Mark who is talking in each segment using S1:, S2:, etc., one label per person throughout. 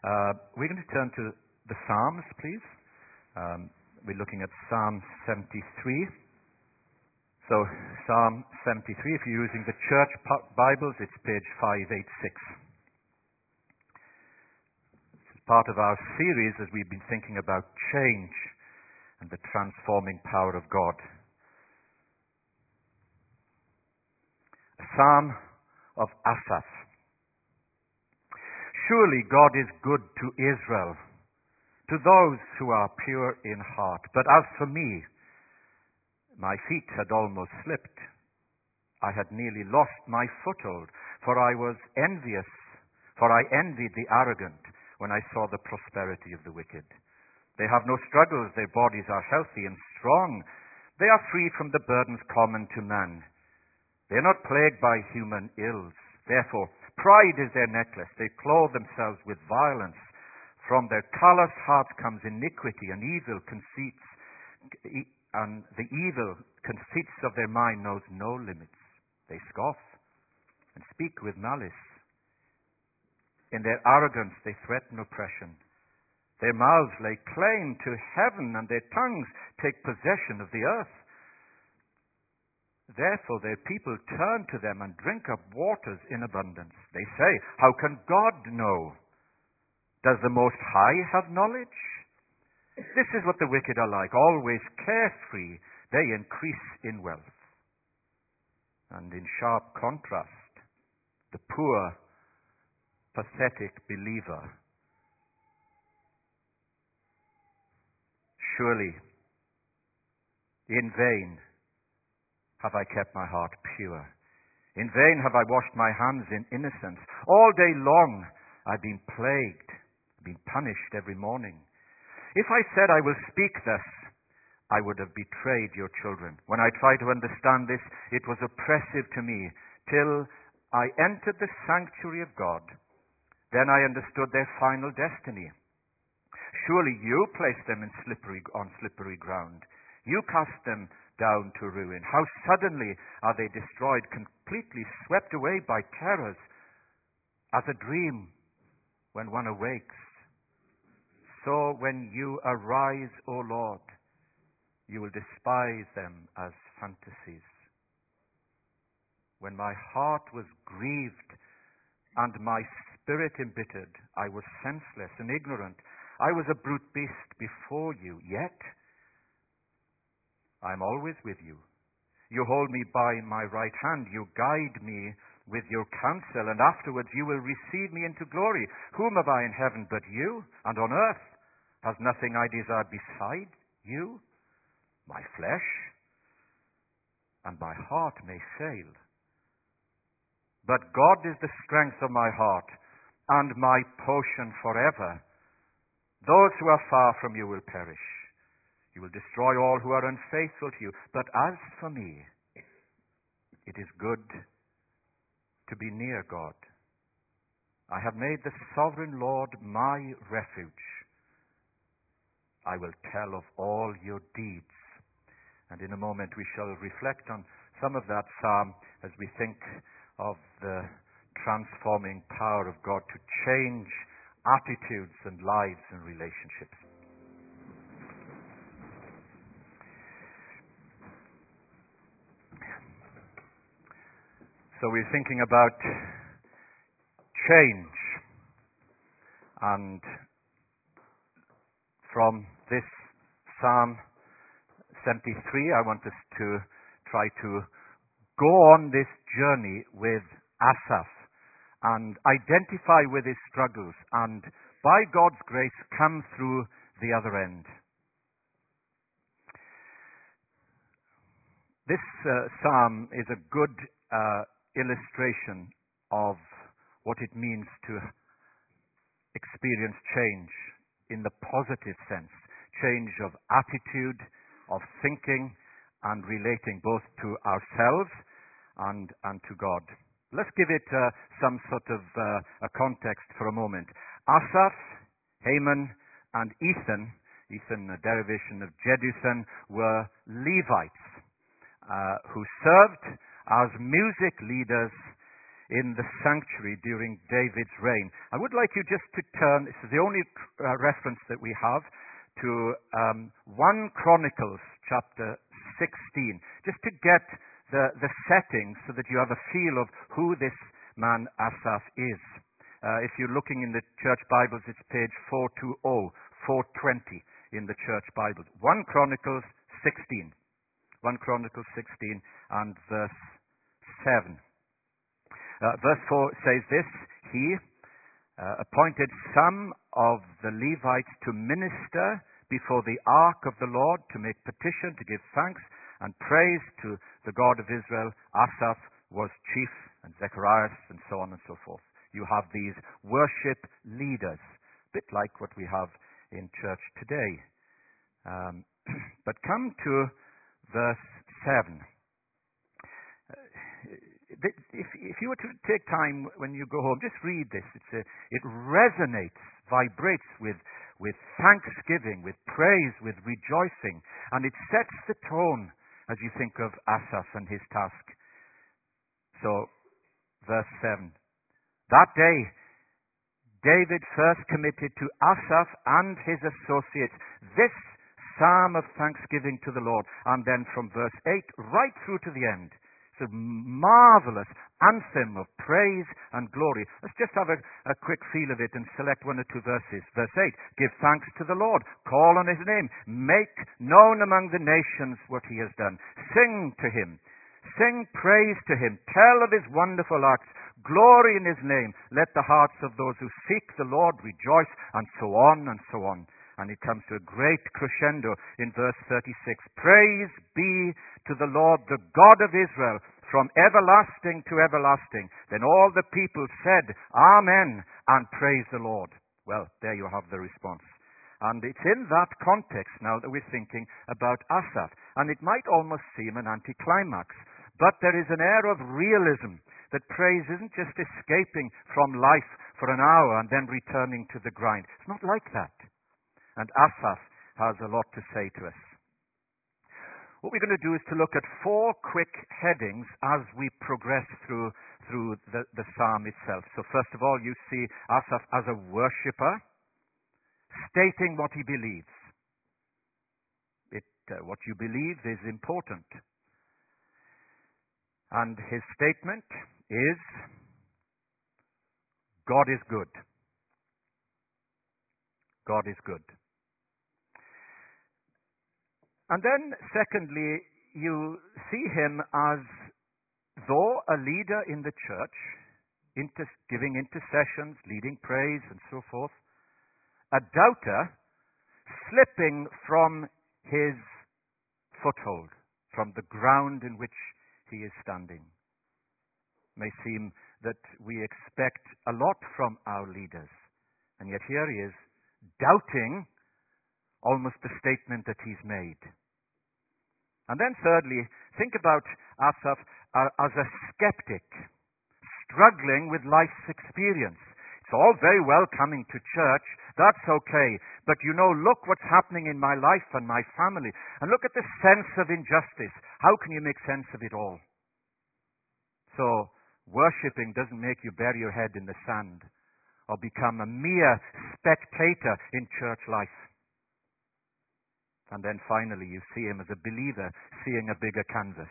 S1: Uh, we're going to turn to the Psalms, please. Um, we're looking at Psalm 73. So, Psalm 73, if you're using the church Bibles, it's page 586. This is part of our series as we've been thinking about change and the transforming power of God. A psalm of Asaph. Surely God is good to Israel to those who are pure in heart. But as for me, my feet had almost slipped. I had nearly lost my foothold, for I was envious, for I envied the arrogant when I saw the prosperity of the wicked. They have no struggles, their bodies are healthy and strong. They are free from the burdens common to man. They are not plagued by human ills. Therefore, pride is their necklace. They clothe themselves with violence. From their callous hearts comes iniquity and evil conceits, and the evil conceits of their mind knows no limits. They scoff and speak with malice. In their arrogance they threaten oppression. Their mouths lay claim to heaven, and their tongues take possession of the earth. Therefore their people turn to them and drink up waters in abundance. They say, How can God know? Does the Most High have knowledge? This is what the wicked are like, always carefree. They increase in wealth. And in sharp contrast, the poor, pathetic believer. Surely, in vain have I kept my heart pure. In vain have I washed my hands in innocence. All day long I've been plagued been punished every morning. If I said I will speak thus, I would have betrayed your children. When I tried to understand this, it was oppressive to me till I entered the sanctuary of God. Then I understood their final destiny. Surely you placed them in slippery, on slippery ground. You cast them down to ruin. How suddenly are they destroyed, completely swept away by terrors, as a dream when one awakes. So when you arise, O Lord, you will despise them as fantasies. When my heart was grieved and my spirit embittered, I was senseless and ignorant. I was a brute beast before you, yet I am always with you. You hold me by my right hand. You guide me with your counsel, and afterwards you will receive me into glory. Whom have I in heaven but you? And on earth has nothing I desire beside you? My flesh and my heart may fail. But God is the strength of my heart and my portion forever. Those who are far from you will perish. You will destroy all who are unfaithful to you. But as for me, it is good to be near God. I have made the sovereign Lord my refuge. I will tell of all your deeds. And in a moment we shall reflect on some of that psalm as we think of the transforming power of God to change attitudes and lives and relationships. So we're thinking about change and from this Psalm 73, I want us to try to go on this journey with Asaph and identify with his struggles and by God's grace come through the other end. This uh, psalm is a good uh, illustration of what it means to experience change in the positive sense change of attitude, of thinking, and relating both to ourselves and, and to God. Let's give it uh, some sort of uh, a context for a moment. Asaph, Heman, and Ethan, Ethan, a derivation of Jeduthun, were Levites uh, who served as music leaders in the sanctuary during David's reign. I would like you just to turn, this is the only uh, reference that we have, to um, 1 Chronicles chapter 16, just to get the, the setting so that you have a feel of who this man Asaph is. Uh, if you're looking in the church Bibles, it's page 420, 420 in the church Bibles. 1 Chronicles 16. 1 Chronicles 16 and verse 7. Uh, verse 4 says this He uh, appointed some of the Levites to minister before the ark of the Lord, to make petition, to give thanks and praise to the God of Israel. Asaph was chief, and Zechariah, and so on and so forth. You have these worship leaders, a bit like what we have in church today. Um, but come to verse 7. If, if, you were to take time when you go home, just read this. A, it resonates, vibrates with, with thanksgiving, with praise, with rejoicing, and it sets the tone as you think of Asaph and his task. So, verse 7. That day, David first committed to Asaph and his associates this psalm of thanksgiving to the Lord. And then from verse 8 right through to the end. A marvelous anthem of praise and glory. Let's just have a, a, quick feel of it and select one or two verses. Verse 8 Give thanks to the Lord, call on his name, make known among the nations what he has done, sing to him. Sing praise to him. Tell of his wonderful acts. Glory in his name. Let the hearts of those who seek the Lord rejoice, and so on and so on. And it comes to a great crescendo in verse 36. Praise be to the Lord, the God of Israel, from everlasting to everlasting. Then all the people said, Amen, and praise the Lord. Well, there you have the response. And it's in that context now that we're thinking about Asaph. And it might almost seem an anticlimax. But there is an air of realism that praise isn't just escaping from life for an hour and then returning to the grind. It's not like that. And Asaph has a lot to say to us. What we're going to do is to look at four quick headings as we progress through, through the, the psalm itself. So first of all, you see Asaph as a worshipper, stating what he believes. It, uh, what you believe is important. And his statement is God is good. God is good. And then, secondly, you see him as though a leader in the church, inter- giving intercessions, leading praise, and so forth, a doubter slipping from his foothold, from the ground in which he is standing. May seem that we expect a lot from our leaders. And yet here he is doubting almost the statement that he's made. And then thirdly, think about Asaph uh, as a skeptic, struggling with life's experience. It's all very well coming to church. That's okay. But you know, look what's happening in my life and my family. And look at the sense of injustice. How can you make sense of it all? So, worshipping doesn't make you bury your head in the sand or become a mere spectator in church life. And then finally, you see him as a believer seeing a bigger canvas.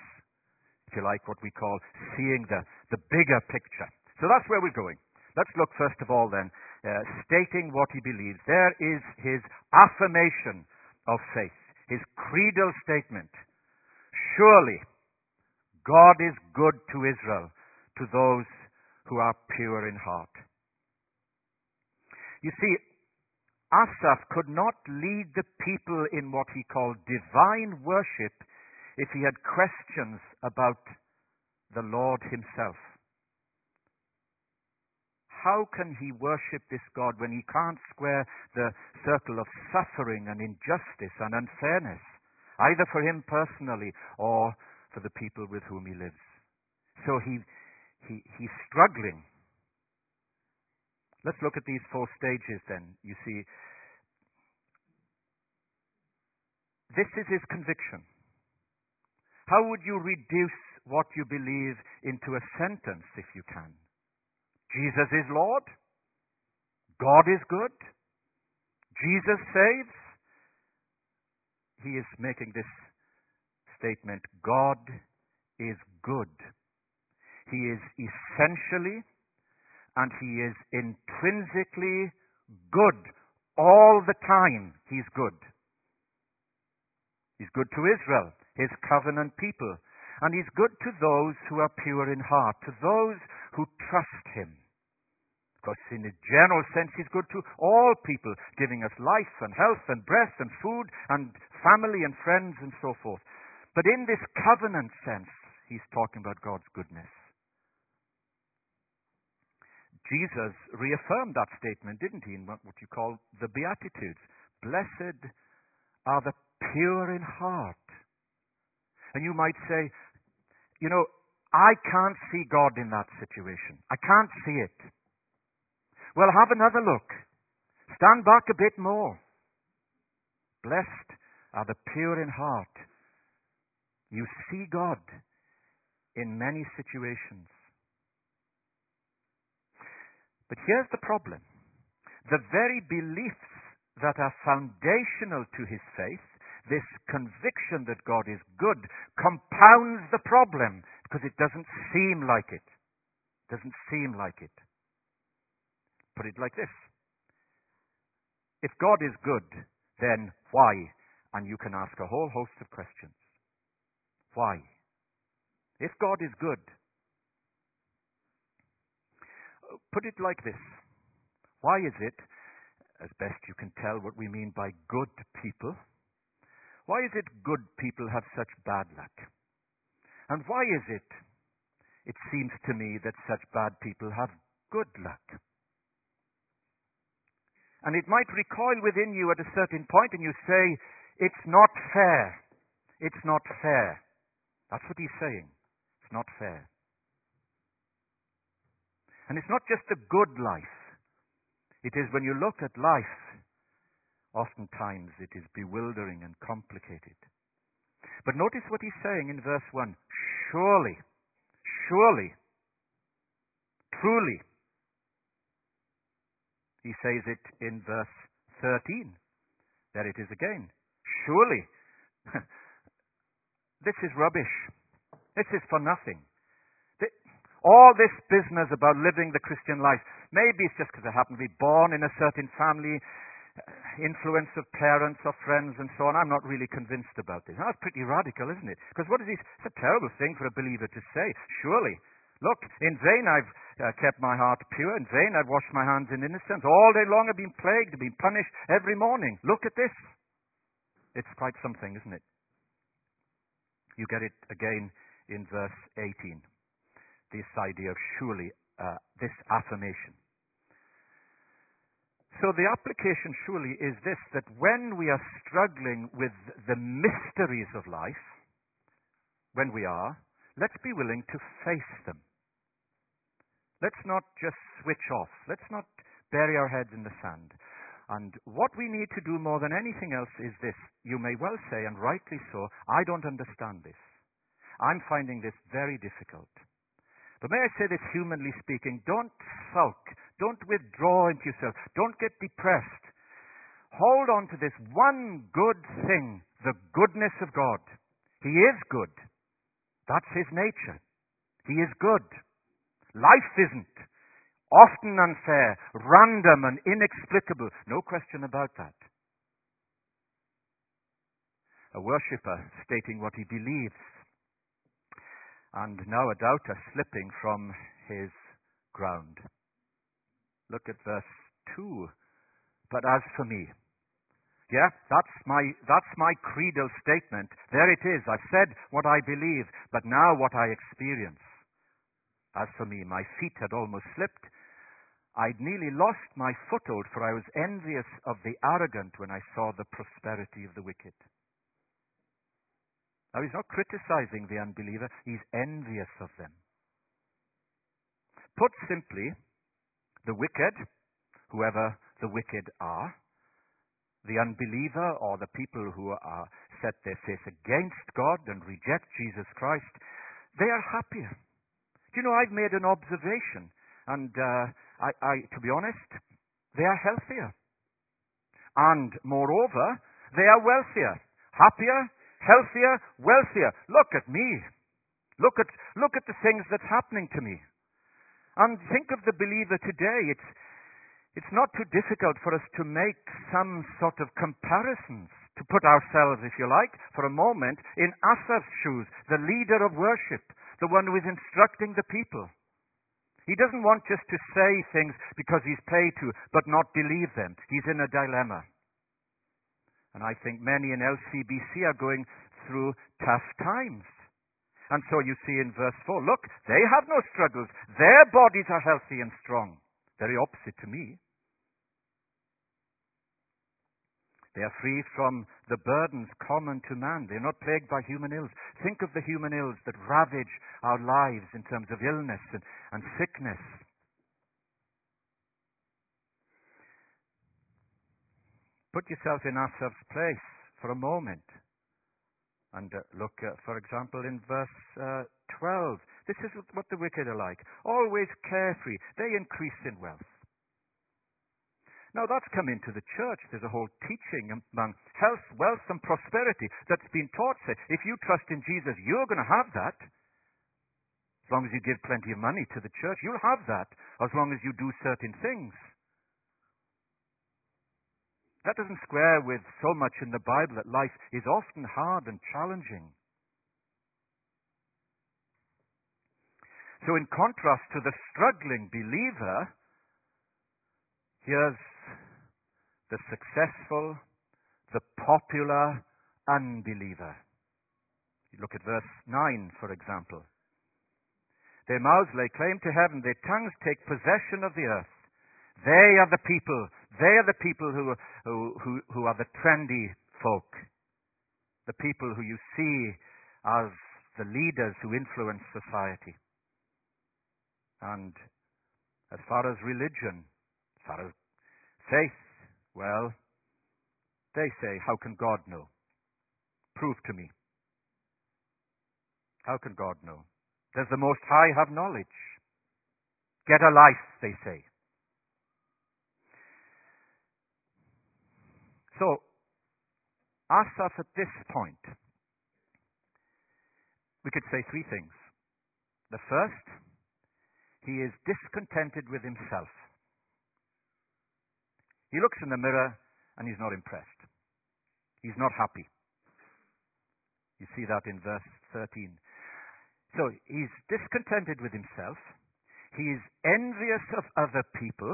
S1: If you like, what we call seeing the, the bigger picture. So that's where we're going. Let's look first of all then, uh, stating what he believes. There is his affirmation of faith, his creedal statement. Surely God is good to Israel, to those who are pure in heart. You see, Asaph could not lead the people in what he called divine worship if he had questions about the Lord himself. How can he worship this God when he can't square the circle of suffering and injustice and unfairness, either for him personally or for the people with whom he lives? So he, he, he's struggling Let's look at these four stages then. You see, this is his conviction. How would you reduce what you believe into a sentence if you can? Jesus is Lord. God is good. Jesus saves. He is making this statement God is good. He is essentially and he is intrinsically good all the time. He's good. He's good to Israel, his covenant people. And he's good to those who are pure in heart, to those who trust him. Of course, in a general sense, he's good to all people, giving us life and health and breath and food and family and friends and so forth. But in this covenant sense, he's talking about God's goodness. Jesus reaffirmed that statement, didn't he, in what you call the Beatitudes? Blessed are the pure in heart. And you might say, you know, I can't see God in that situation. I can't see it. Well, have another look. Stand back a bit more. Blessed are the pure in heart. You see God in many situations. But here's the problem. The very beliefs that are foundational to his faith, this conviction that God is good, compounds the problem because it doesn't seem like it. Doesn't seem like it. Put it like this. If God is good, then why? And you can ask a whole host of questions. Why? If God is good, put it like this. Why is it, as best you can tell what we mean by good people, why is it good people have such bad luck? And why is it, it seems to me, that such bad people have good luck? And it might recoil within you at a certain point and you say, it's not fair. It's not fair. That's what he's saying. It's not fair. And it's not just a good life. It is when you look at life, oftentimes it is bewildering and complicated. But notice what he's saying in verse 1. Surely, surely, truly. He says it in verse 13. There it is again. Surely. this is rubbish. This is for nothing. All this business about living the Christian life, maybe it's just because I happen to be born in a certain family, uh, influence of parents or friends and so on. I'm not really convinced about this. That's pretty radical, isn't it? Because what is this? It's a terrible thing for a believer to say. Surely. Look, in vain I've uh, kept my heart pure. In vain I've washed my hands in innocence. All day long I've been plagued, been punished every morning. Look at this. It's quite something, isn't it? You get it again in verse 18 this idea of surely, uh, this affirmation. So the application surely is this that when we are struggling with the mysteries of life, when we are, let's be willing to face them. Let's not just switch off. Let's not bury our heads in the sand. And what we need to do more than anything else is this. You may well say, and rightly so, I don't understand this. I'm finding this very difficult. But may I say this humanly speaking, don't sulk, don't withdraw into yourself, don't get depressed. Hold on to this one good thing, the goodness of God. He is good. That's his nature. He is good. Life isn't. Often unfair, random and inexplicable. No question about that. A worshipper stating what he believes and now a doubter slipping from his ground. Look at verse 2. But as for me, yeah, that's my, that's my creedal statement. There it is. I've said what I believe, but now what I experience. As for me, my feet had almost slipped. I'd nearly lost my foothold, for I was envious of the arrogant when I saw the prosperity of the wicked. Now, he's not criticizing the unbeliever, he's envious of them. Put simply, the wicked, whoever the wicked are, the unbeliever or the people who are set their face against God and reject Jesus Christ, they are happier. Do you know, I've made an observation, And uh, I, I, to be honest, they are healthier. And moreover, they are wealthier, happier, healthier, wealthier. Look at me. Look at, look at the things that's happening to me. And think of the believer today. It's, it's not too difficult for us to make some sort of comparisons, to put ourselves, if you like, for a moment, in Asaph's shoes, the leader of worship, the one who is instructing the people. He doesn't want just to say things because he's paid to, but not believe them. He's in a dilemma. And I think many in LCBC are going through tough times. And so you see in verse 4, look, they have no struggles. Their bodies are healthy and strong. Very opposite to me. They are free from the burdens common to man. They're not plagued by human ills. Think of the human ills that ravage our lives in terms of illness and, and sickness. Put yourself in Asaph's place for a moment. And uh, look, uh, for example, in verse uh, 12. This is what the wicked are like. Always carefree. They increase in wealth. Now that's come into the church. There's a whole teaching among health, wealth, and prosperity that's been taught. Say, if you trust in Jesus, you're going to have that. As long as you give plenty of money to the church, you'll have that. As long as you do certain things. That doesn't square with so much in the Bible that life is often hard and challenging. So, in contrast to the struggling believer, here's the successful, the popular unbeliever. You look at verse 9, for example. Their mouths lay claim to heaven, their tongues take possession of the earth. They are the people they are the people who, who, who, who are the trendy folk. The people who you see as the leaders who influence society. And as far as religion, as far as faith, well, they say, How can God know? Prove to me. How can God know? Does the Most High have knowledge? Get a life, they say. So, Asaph at this point, we could say three things. The first, he is discontented with himself. He looks in the mirror and he's not impressed. He's not happy. You see that in verse 13. So he's discontented with himself. He is envious of other people,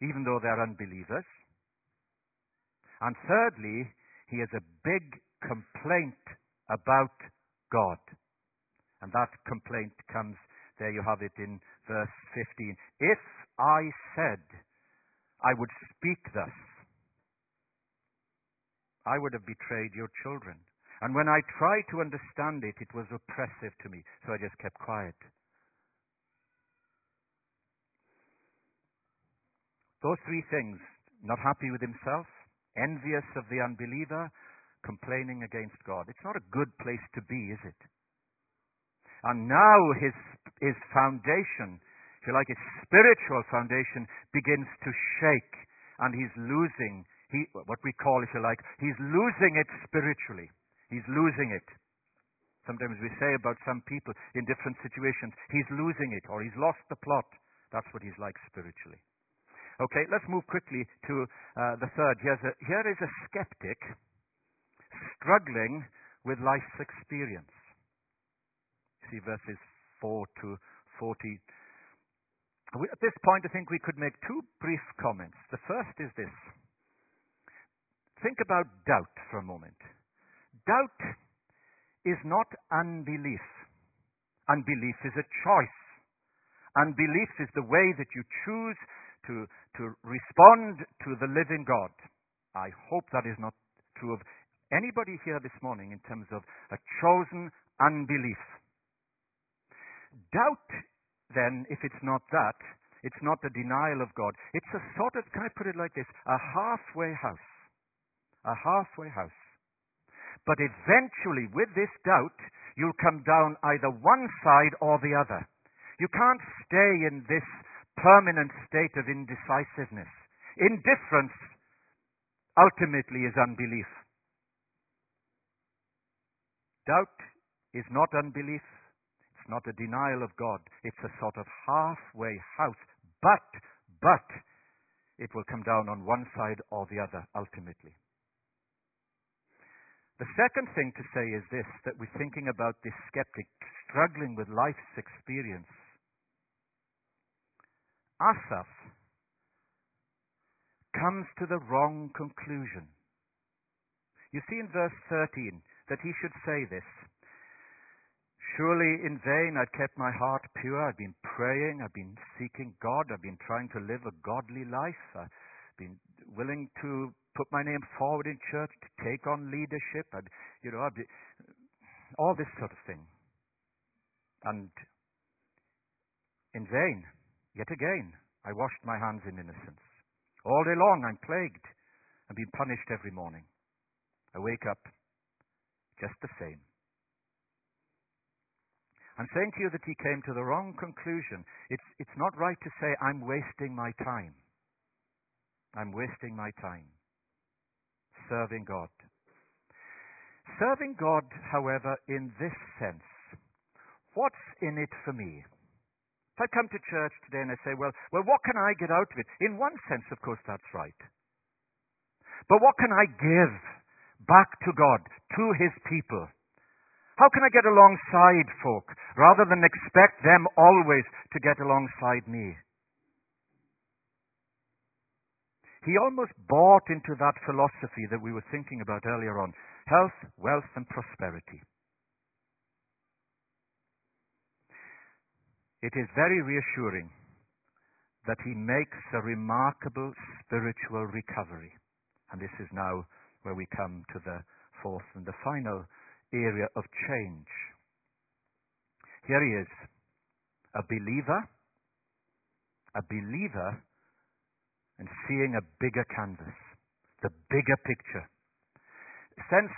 S1: even though they're unbelievers. And thirdly, he has a big complaint about God. And that complaint comes, there you have it in verse 15. If I said I would speak thus, I would have betrayed your children. And when I tried to understand it, it was oppressive to me, so I just kept quiet. Those three things not happy with himself, envious of the unbeliever, complaining against God. It's not a good place to be, is it? And now his, his foundation, if you like, his spiritual foundation begins to shake and he's losing, he, what we call, if you like, he's losing it spiritually. He's losing it. Sometimes we say about some people in different situations, he's losing it or he's lost the plot. That's what he's like spiritually. Okay, let's move quickly to uh, the third. Here's a, here is a skeptic struggling with life's experience. See verses 4 to 40. At this point, I think we could make two brief comments. The first is this. Think about doubt for a moment. Doubt is not unbelief. Unbelief is a choice. Unbelief is the way that you choose to, to respond to the living God. I hope that is not true of anybody here this morning in terms of a chosen unbelief. Doubt, then, if it's not that, it's not the denial of God. It's a sort of, can I put it like this, a halfway house. A halfway house. But eventually, with this doubt, you'll come down either one side or the other. You can't stay in this permanent state of indecisiveness. Indifference ultimately is unbelief. Doubt is not unbelief. It's not a denial of God. It's a sort of halfway house. But, but, it will come down on one side or the other ultimately. The second thing to say is this that we're thinking about this skeptic struggling with life's experience. Asaph comes to the wrong conclusion. You see in verse 13 that he should say this Surely in vain I'd kept my heart pure. I've been praying. I've been seeking God. I've been trying to live a godly life. I've been willing to put my name forward in church, to take on leadership. I'd, you know, I'd, all this sort of thing. And in vain, yet again, I washed my hands in innocence. All day long I'm plagued and being punished every morning. I wake up just the same. I'm saying to you that he came to the wrong conclusion. It's, it's not right to say, I'm wasting my time. I'm wasting my time serving God. Serving God, however, in this sense, what's in it for me? If I come to church today and I say, well, well, what can I get out of it? In one sense, of course, that's right. But what can I give back to God, to His people? How can I get alongside folk rather than expect them always to get alongside me? He almost bought into that philosophy that we were thinking about earlier on health, wealth, and prosperity. It is very reassuring that he makes a remarkable spiritual recovery. And this is now where we come to the fourth and the final area of change. Here he is, a believer, a believer, and seeing a bigger canvas, the bigger picture. Sense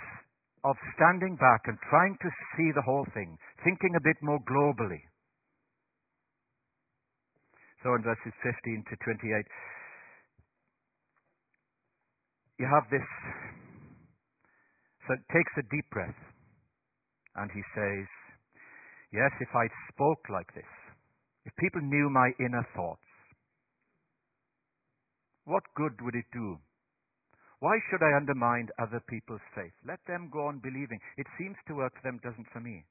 S1: of standing back and trying to see the whole thing, thinking a bit more globally. So in verses 15 to 28, you have this. So it takes a deep breath. And he says, Yes, if I spoke like this, if people knew my inner thoughts, what good would it do? Why should I undermine other people's faith? Let them go on believing. It seems to work for them, doesn't for me.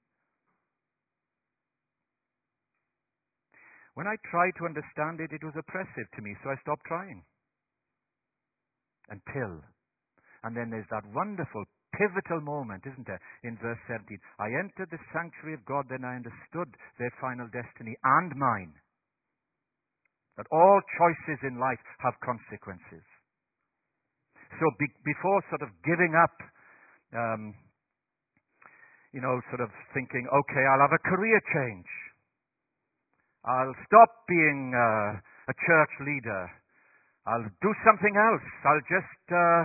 S1: When I tried to understand it, it was oppressive to me, so I stopped trying. Until. And then there's that wonderful pivotal moment, isn't there, in verse 17. I entered the sanctuary of God, then I understood their final destiny and mine. That all choices in life have consequences. So be, before sort of giving up, um, you know, sort of thinking, okay, I'll have a career change. I'll stop being uh, a church leader. I'll do something else. I'll just, uh,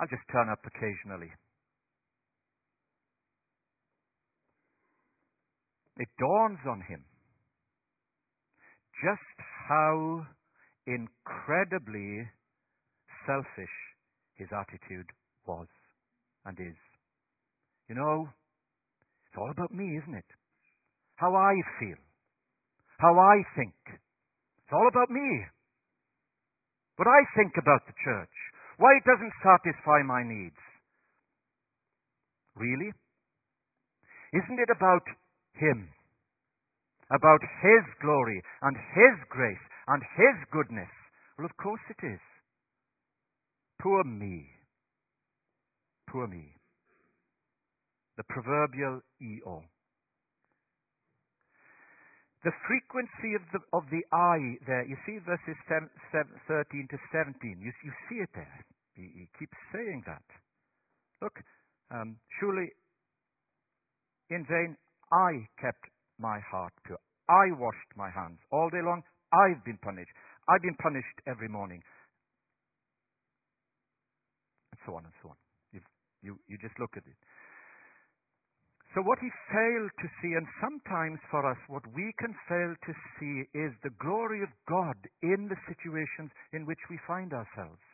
S1: I'll just turn up occasionally. it dawns on him just how incredibly selfish his attitude was and is. You know, it's all about me, isn't it? How I feel, how I think. It's all about me. What I think about the church, why it doesn't satisfy my needs. Really? Isn't it about him, about His glory and His grace and His goodness. Well, of course it is. Poor me. Poor me. The proverbial Eeyore. The frequency of the, of the I there, you see verses 7, 7, 13 to 17. You, you see it there. He, he keeps saying that. Look, um, surely in vain I kept my heart pure. I washed my hands all day long. I've been punished. I've been punished every morning. And so on and so on. you, you just look at it. So, what he failed to see, and sometimes for us, what we can fail to see, is the glory of God in the situations in which we find ourselves.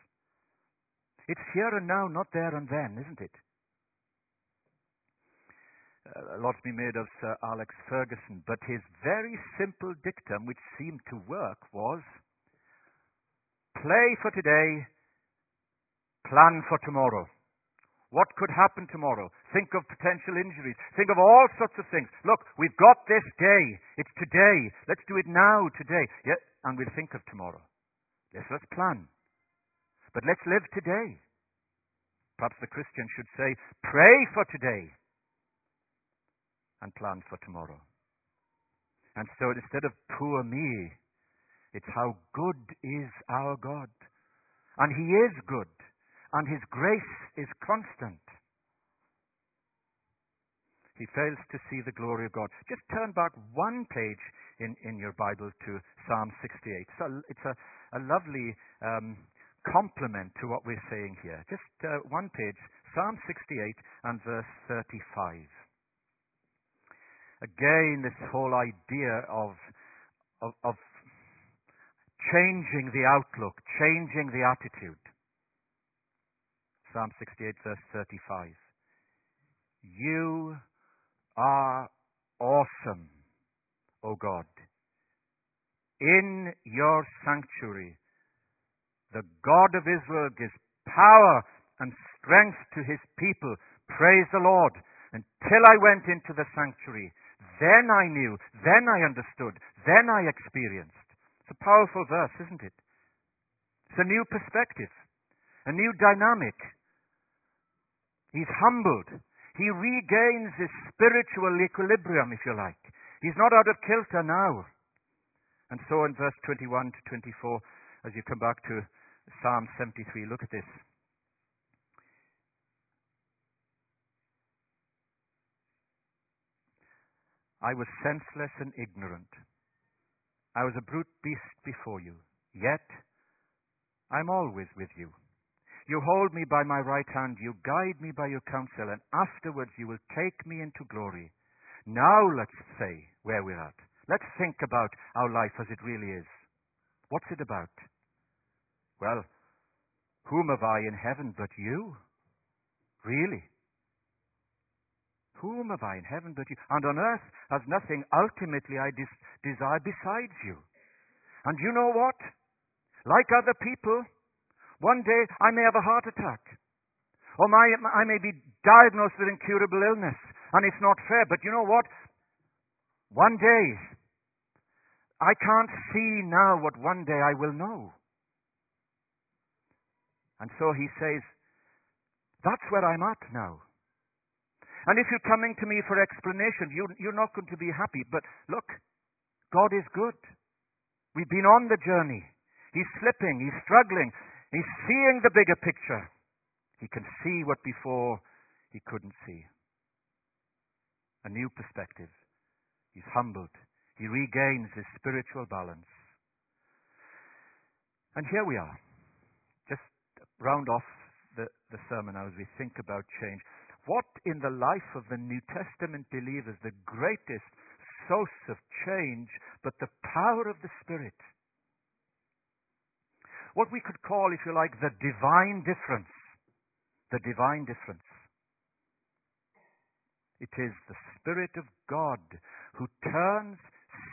S1: It's here and now, not there and then, isn't it? Uh, a lot's been made of Sir Alex Ferguson, but his very simple dictum, which seemed to work, was play for today, plan for tomorrow. What could happen tomorrow? Think of potential injuries. Think of all sorts of things. Look, we've got this day. It's today. Let's do it now, today. Yeah, and we'll think of tomorrow. Yes, let's plan. But let's live today. Perhaps the Christian should say, pray for today and plan for tomorrow. And so instead of poor me, it's how good is our God. And He is good and his grace is constant. He fails to see the glory of God. Just turn back one page in, in your Bible to Psalm 68. So it's a, a lovely um, complement to what we're saying here. Just uh, one page, Psalm 68 and verse 35. Again, this whole idea of, of, of changing the outlook, changing the attitude. Psalm 68, verse 35. You are awesome, O God. In your sanctuary, the God of Israel gives power and strength to his people. Praise the Lord. Until I went into the sanctuary, then I knew, then I understood, then I experienced. It's a powerful verse, isn't it? It's a new perspective, a new dynamic. He's humbled. He regains his spiritual equilibrium, if you like. He's not out of kilter now. And so in verse 21 to 24, as you come back to Psalm 73, look at this. I was senseless and ignorant. I was a brute beast before you. Yet I'm always with you. You hold me by my right hand, you guide me by your counsel, and afterwards you will take me into glory. Now let's say where we're at. Let's think about our life as it really is. What's it about? Well, whom have I in heaven but you? Really? Whom have I in heaven but you? And on earth has nothing ultimately I des- desire besides you. And you know what? Like other people, one day I may have a heart attack. Or my, I may be diagnosed with incurable illness. And it's not fair. But you know what? One day, I can't see now what one day I will know. And so he says, that's where I'm at now. And if you're coming to me for explanation, you, you're not going to be happy. But look, God is good. We've been on the journey. He's slipping. He's struggling. He's seeing the bigger picture. He can see what before he couldn't see. A new perspective. He's humbled. He regains his spiritual balance. And here we are. Just round off the, the sermon as we think about change. What in the life of the New Testament believer is the greatest source of change but the power of the Spirit? What we could call, if you like, the divine difference. The divine difference. It is the Spirit of God who turns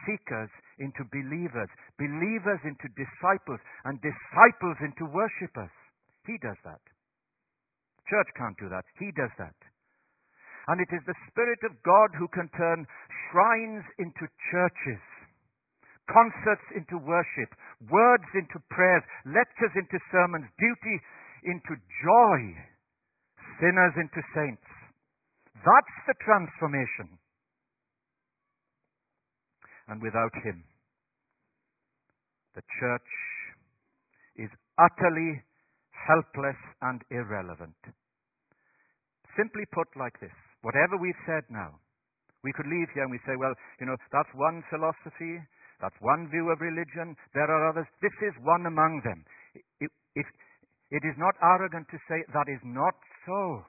S1: seekers into believers, believers into disciples, and disciples into worshippers. He does that. Church can't do that. He does that. And it is the Spirit of God who can turn shrines into churches concerts into worship, words into prayers, lectures into sermons, duty into joy, sinners into saints. That's the transformation. And without Him, the church is utterly helpless and irrelevant. Simply put like this, whatever we've said now, we could leave here and we say, well, you know, that's one philosophy, that's one view of religion. There are others. This is one among them. It, it, it is not arrogant to say that is not so.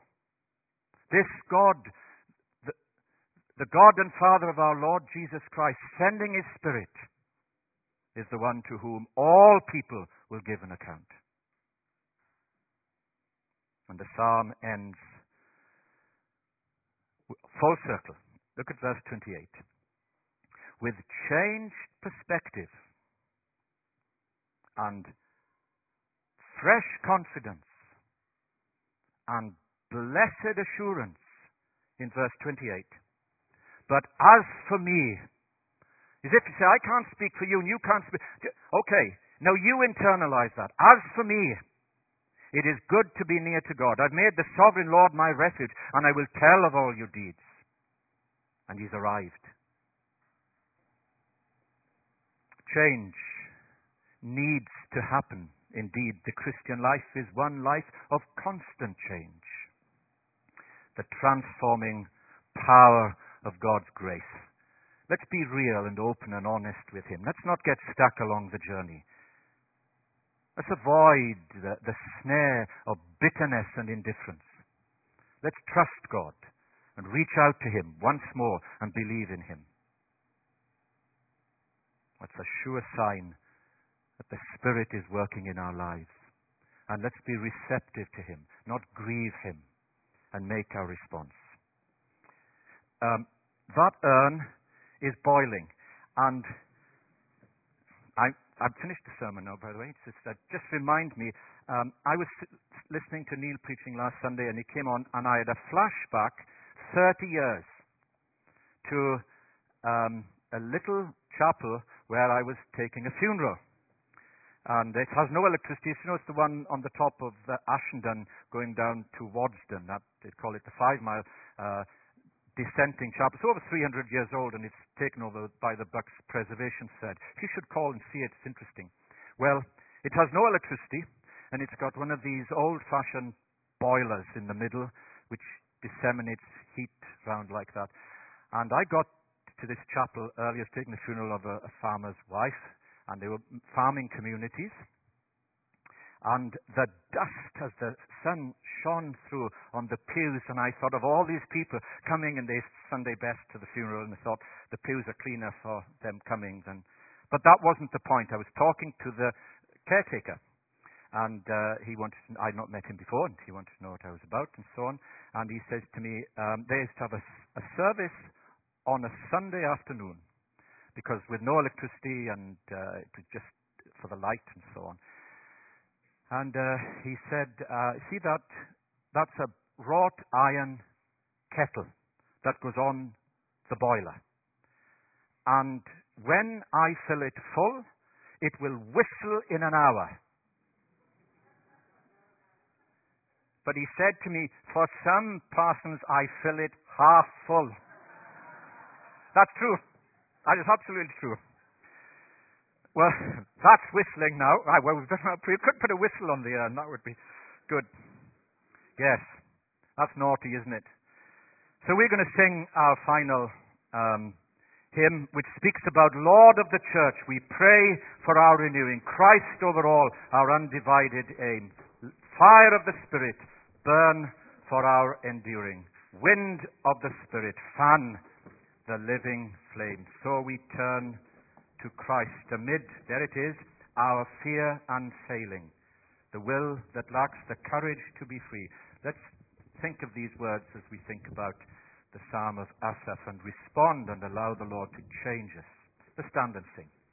S1: This God, the, the God and Father of our Lord Jesus Christ, sending His Spirit, is the one to whom all people will give an account. And the psalm ends full circle. Look at verse 28. With changed perspective and fresh confidence and blessed assurance in verse 28. But as for me, as if you say, I can't speak for you and you can't speak. Okay, now you internalize that. As for me, it is good to be near to God. I've made the sovereign Lord my refuge, and I will tell of all your deeds. And he's arrived. Change needs to happen. Indeed, the Christian life is one life of constant change. The transforming power of God's grace. Let's be real and open and honest with Him. Let's not get stuck along the journey. Let's avoid the, the snare of bitterness and indifference. Let's trust God and reach out to Him once more and believe in Him. That's a sure sign that the Spirit is working in our lives. And let's be receptive to Him, not grieve Him, and make our response. Um, that urn is boiling, and I, I've finished the sermon now, by the way. Just, uh, just remind me. Um, I was listening to Neil preaching last Sunday, and he came on, and I had a flashback 30 years to um, a little chapel where I was taking a funeral. And it has no electricity. You know, it's the one on the top of uh, Ashendon going down to Waddesdon. That, they call it the five mile uh, dissenting chapel. It's over 300 years old and it's taken over by the Bucks Preservation Shed. You should call and see it. It's interesting. Well, it has no electricity and it's got one of these old-fashioned boilers in the middle which disseminates heat round like that. And I got to this chapel earlier, taking the funeral of a, a farmer's wife, and they were farming communities and the dust as the sun shone through on the pews, and I thought of all these people coming in their Sunday best to the funeral, and I thought the pews are cleaner for them coming than. But that wasn't the point. I was talking to the caretaker, and uh, he wanted. To, I'd not met him before, and he wanted to know what I was about, and so on. And he says to me, um, they used to have a, a service on a Sunday afternoon because with no electricity and uh, it was just for the light and so on. And uh, he said, uh, see that? That's a wrought iron kettle that goes on the boiler. And when I fill it full, it will whistle in an hour. But he said to me, for some parsons I fill it half full. That's true. That is absolutely true. Well, that's whistling now. Right, well, we've done, we could put a whistle on the urn. That would be good. Yes, that's naughty, isn't it? So we're going to sing our final um, hymn, which speaks about Lord of the Church. We pray for our renewing. Christ over all, our undivided aim. Fire of the Spirit, burn for our enduring. Wind of the Spirit, fan the living flame. So we turn to Christ amid, there it is, our fear unfailing, the will that lacks the courage to be free. Let's think of these words as we think about the Psalm of Asaph and respond and allow the Lord to change us. Let's stand and sing.